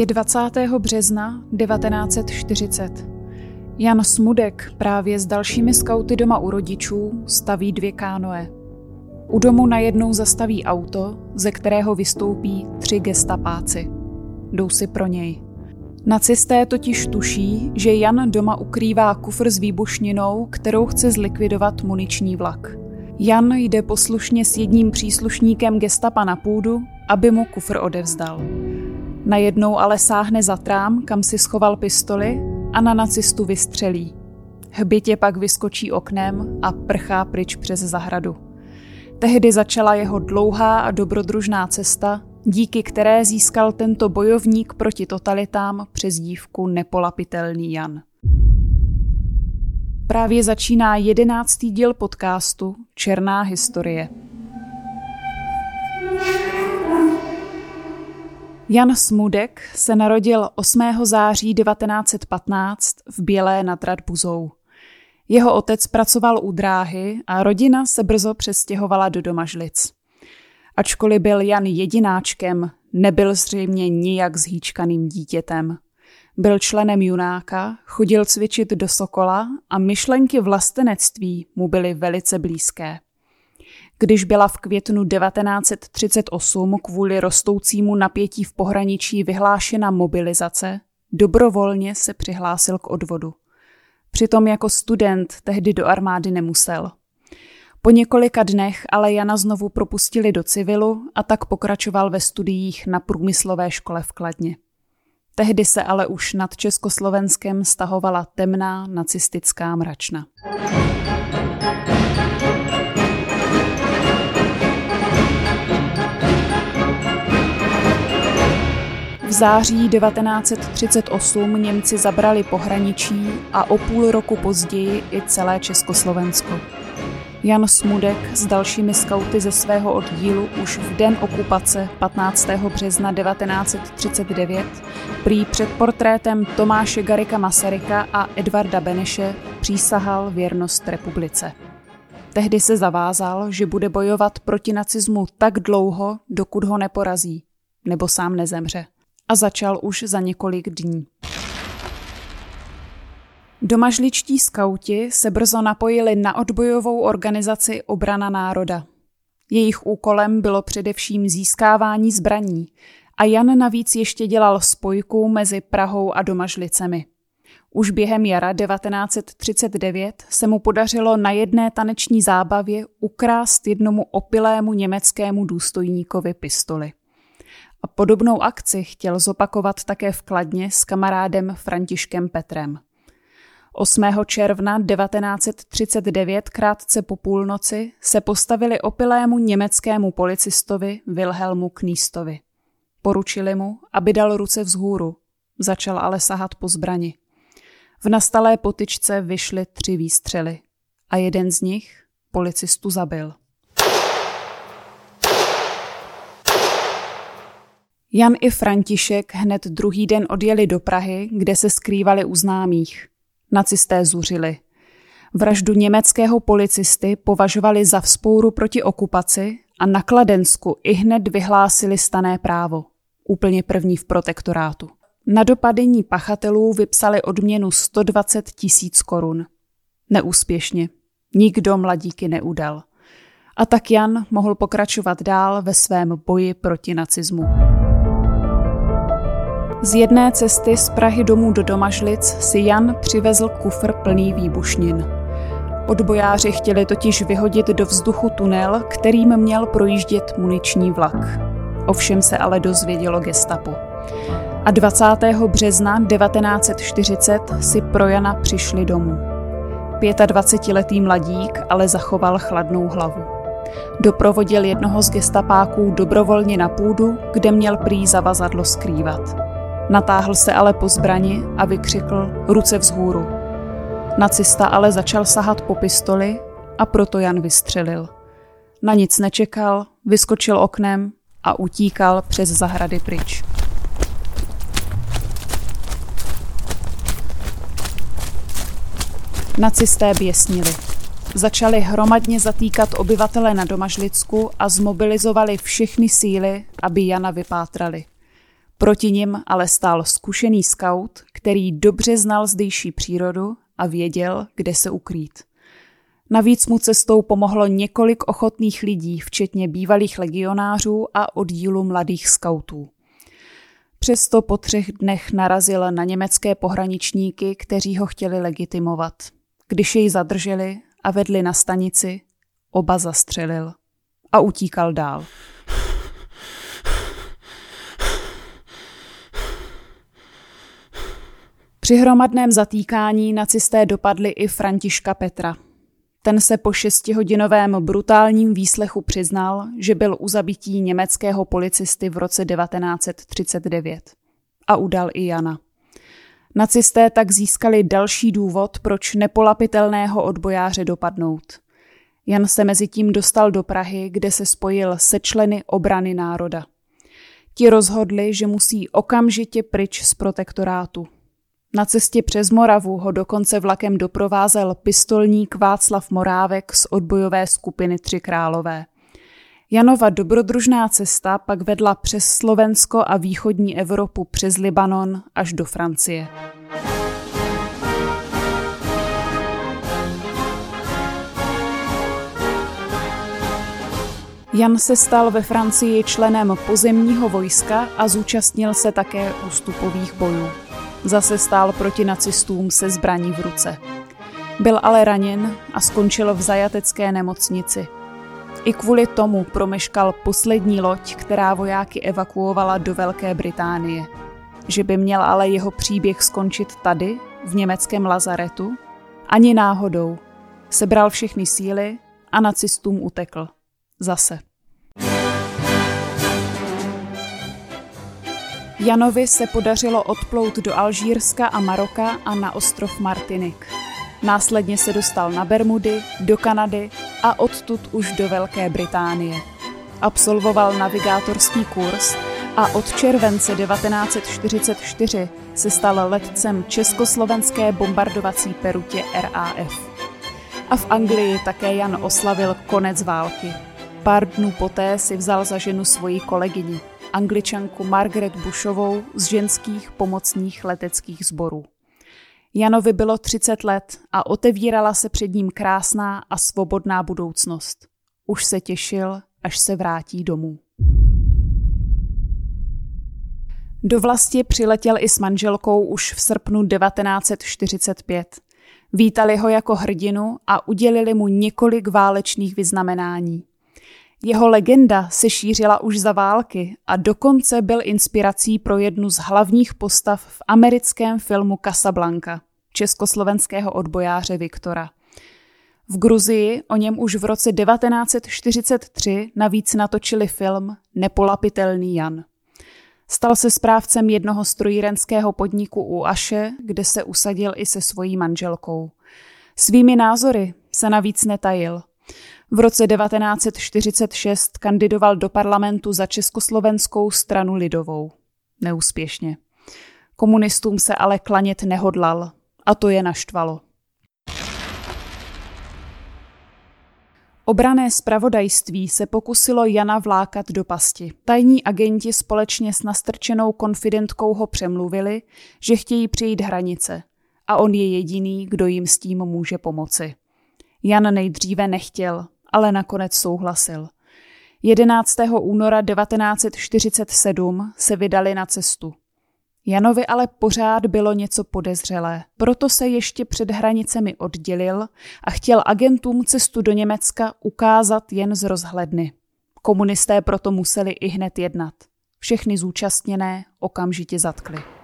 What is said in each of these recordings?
Je 20. března 1940. Jan Smudek právě s dalšími skauty doma u rodičů staví dvě kánoe. U domu najednou zastaví auto, ze kterého vystoupí tři gestapáci. Jdou si pro něj. Nacisté totiž tuší, že Jan doma ukrývá kufr s výbušninou, kterou chce zlikvidovat muniční vlak. Jan jde poslušně s jedním příslušníkem gestapa na půdu, aby mu kufr odevzdal. Najednou ale sáhne za trám, kam si schoval pistoli a na nacistu vystřelí. Hbitě pak vyskočí oknem a prchá pryč přes zahradu. Tehdy začala jeho dlouhá a dobrodružná cesta, díky které získal tento bojovník proti totalitám přes dívku Nepolapitelný Jan. Právě začíná jedenáctý díl podcastu Černá historie. Jan Smudek se narodil 8. září 1915 v Bělé nad Radbuzou. Jeho otec pracoval u dráhy a rodina se brzo přestěhovala do Domažlic. Ačkoliv byl Jan jedináčkem, nebyl zřejmě nijak zhýčkaným dítětem. Byl členem junáka, chodil cvičit do Sokola a myšlenky vlastenectví mu byly velice blízké. Když byla v květnu 1938 kvůli rostoucímu napětí v pohraničí vyhlášena mobilizace, dobrovolně se přihlásil k odvodu. Přitom jako student tehdy do armády nemusel. Po několika dnech ale Jana znovu propustili do civilu a tak pokračoval ve studiích na průmyslové škole v Kladně. Tehdy se ale už nad Československem stahovala temná nacistická mračna. V září 1938 Němci zabrali pohraničí a o půl roku později i celé Československo. Jan Smudek s dalšími skauty ze svého oddílu už v den okupace 15. března 1939 prý před portrétem Tomáše Garika Masaryka a Edvarda Beneše přísahal věrnost republice. Tehdy se zavázal, že bude bojovat proti nacismu tak dlouho, dokud ho neporazí, nebo sám nezemře. A začal už za několik dní. Domažličtí skauti se brzo napojili na odbojovou organizaci Obrana národa. Jejich úkolem bylo především získávání zbraní a Jan navíc ještě dělal spojku mezi Prahou a Domažlicemi. Už během jara 1939 se mu podařilo na jedné taneční zábavě ukrást jednomu opilému německému důstojníkovi pistoli. A podobnou akci chtěl zopakovat také v Kladně s kamarádem Františkem Petrem. 8. června 1939 krátce po půlnoci se postavili opilému německému policistovi Wilhelmu Knístovi. Poručili mu, aby dal ruce vzhůru, začal ale sahat po zbrani. V nastalé potyčce vyšly tři výstřely a jeden z nich policistu zabil. Jan i František hned druhý den odjeli do Prahy, kde se skrývali u známých. Nacisté zuřili. Vraždu německého policisty považovali za vzpouru proti okupaci a na Kladensku i hned vyhlásili stané právo. Úplně první v protektorátu. Na dopadení pachatelů vypsali odměnu 120 tisíc korun. Neúspěšně. Nikdo mladíky neudal. A tak Jan mohl pokračovat dál ve svém boji proti nacismu. Z jedné cesty z Prahy domů do Domažlic si Jan přivezl kufr plný výbušnin. Odbojáři chtěli totiž vyhodit do vzduchu tunel, kterým měl projíždět muniční vlak. Ovšem se ale dozvědělo gestapo. A 20. března 1940 si pro Jana přišli domů. 25-letý mladík ale zachoval chladnou hlavu. Doprovodil jednoho z gestapáků dobrovolně na půdu, kde měl prý zavazadlo skrývat. Natáhl se ale po zbrani a vykřikl ruce vzhůru. Nacista ale začal sahat po pistoli a proto Jan vystřelil. Na nic nečekal, vyskočil oknem a utíkal přes zahrady pryč. Nacisté běsnili. Začali hromadně zatýkat obyvatele na Domažlicku a zmobilizovali všechny síly, aby Jana vypátrali. Proti nim ale stál zkušený scout, který dobře znal zdejší přírodu a věděl, kde se ukrýt. Navíc mu cestou pomohlo několik ochotných lidí, včetně bývalých legionářů a oddílu mladých skautů. Přesto po třech dnech narazil na německé pohraničníky, kteří ho chtěli legitimovat. Když jej zadrželi a vedli na stanici, oba zastřelil a utíkal dál. Při hromadném zatýkání nacisté dopadli i Františka Petra. Ten se po šestihodinovém brutálním výslechu přiznal, že byl u zabití německého policisty v roce 1939 a udal i Jana. Nacisté tak získali další důvod, proč nepolapitelného odbojáře dopadnout. Jan se mezi tím dostal do Prahy, kde se spojil se členy obrany národa. Ti rozhodli, že musí okamžitě pryč z protektorátu. Na cestě přes Moravu ho dokonce vlakem doprovázel pistolník Václav Morávek z odbojové skupiny Tři králové. Janova dobrodružná cesta pak vedla přes Slovensko a východní Evropu přes Libanon až do Francie. Jan se stal ve Francii členem pozemního vojska a zúčastnil se také ústupových bojů. Zase stál proti nacistům se zbraní v ruce. Byl ale raněn a skončil v zajatecké nemocnici. I kvůli tomu promeškal poslední loď, která vojáky evakuovala do Velké Británie. Že by měl ale jeho příběh skončit tady, v německém lazaretu? Ani náhodou. Sebral všechny síly a nacistům utekl. Zase. Janovi se podařilo odplout do Alžírska a Maroka a na ostrov Martinik. Následně se dostal na Bermudy, do Kanady a odtud už do Velké Británie. Absolvoval navigátorský kurz a od července 1944 se stal letcem československé bombardovací perutě RAF. A v Anglii také Jan oslavil konec války. Pár dnů poté si vzal za ženu svoji kolegyni angličanku Margaret Bushovou z ženských pomocných leteckých sborů. Janovi bylo 30 let a otevírala se před ním krásná a svobodná budoucnost. Už se těšil, až se vrátí domů. Do vlasti přiletěl i s manželkou už v srpnu 1945. Vítali ho jako hrdinu a udělili mu několik válečných vyznamenání. Jeho legenda se šířila už za války a dokonce byl inspirací pro jednu z hlavních postav v americkém filmu Casablanca, československého odbojáře Viktora. V Gruzii o něm už v roce 1943 navíc natočili film Nepolapitelný Jan. Stal se správcem jednoho strojírenského podniku u Aše, kde se usadil i se svojí manželkou. Svými názory se navíc netajil – v roce 1946 kandidoval do parlamentu za Československou stranu lidovou. Neúspěšně. Komunistům se ale klanět nehodlal a to je naštvalo. Obrané spravodajství se pokusilo Jana vlákat do pasti. Tajní agenti společně s nastrčenou konfidentkou ho přemluvili, že chtějí přijít hranice a on je jediný, kdo jim s tím může pomoci. Jan nejdříve nechtěl, ale nakonec souhlasil. 11. února 1947 se vydali na cestu. Janovi ale pořád bylo něco podezřelé, proto se ještě před hranicemi oddělil a chtěl agentům cestu do Německa ukázat jen z rozhledny. Komunisté proto museli i hned jednat. Všechny zúčastněné okamžitě zatkli.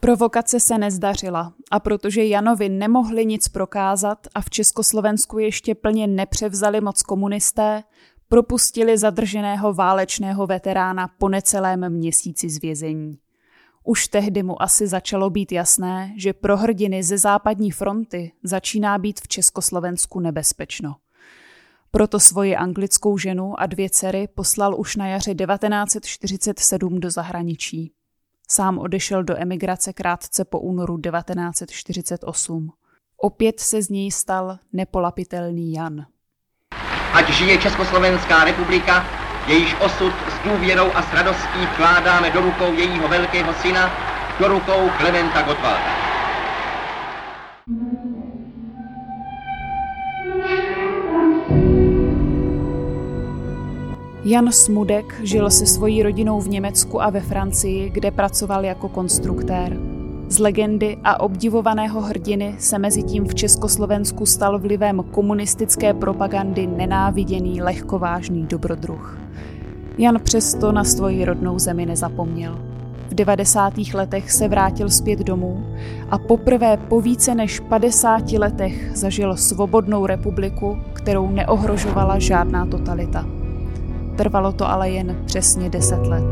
Provokace se nezdařila a protože Janovi nemohli nic prokázat a v Československu ještě plně nepřevzali moc komunisté, propustili zadrženého válečného veterána po necelém měsíci z vězení. Už tehdy mu asi začalo být jasné, že pro hrdiny ze západní fronty začíná být v Československu nebezpečno. Proto svoji anglickou ženu a dvě dcery poslal už na jaře 1947 do zahraničí. Sám odešel do emigrace krátce po únoru 1948. Opět se z něj stal nepolapitelný Jan. ať žije Československá republika, jejíž osud s důvěrou a s radostí vkládáme do rukou jejího velkého syna, do rukou Klementa Gottwalda. Jan Smudek žil se svojí rodinou v Německu a ve Francii, kde pracoval jako konstruktér. Z legendy a obdivovaného hrdiny se mezi tím v Československu stal vlivem komunistické propagandy nenáviděný lehkovážný dobrodruh. Jan přesto na svoji rodnou zemi nezapomněl. V 90. letech se vrátil zpět domů a poprvé po více než 50 letech zažil svobodnou republiku, kterou neohrožovala žádná totalita. Trvalo to ale jen přesně deset let.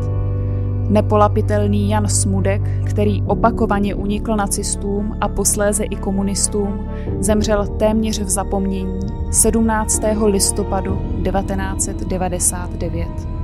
Nepolapitelný Jan Smudek, který opakovaně unikl nacistům a posléze i komunistům, zemřel téměř v zapomnění 17. listopadu 1999.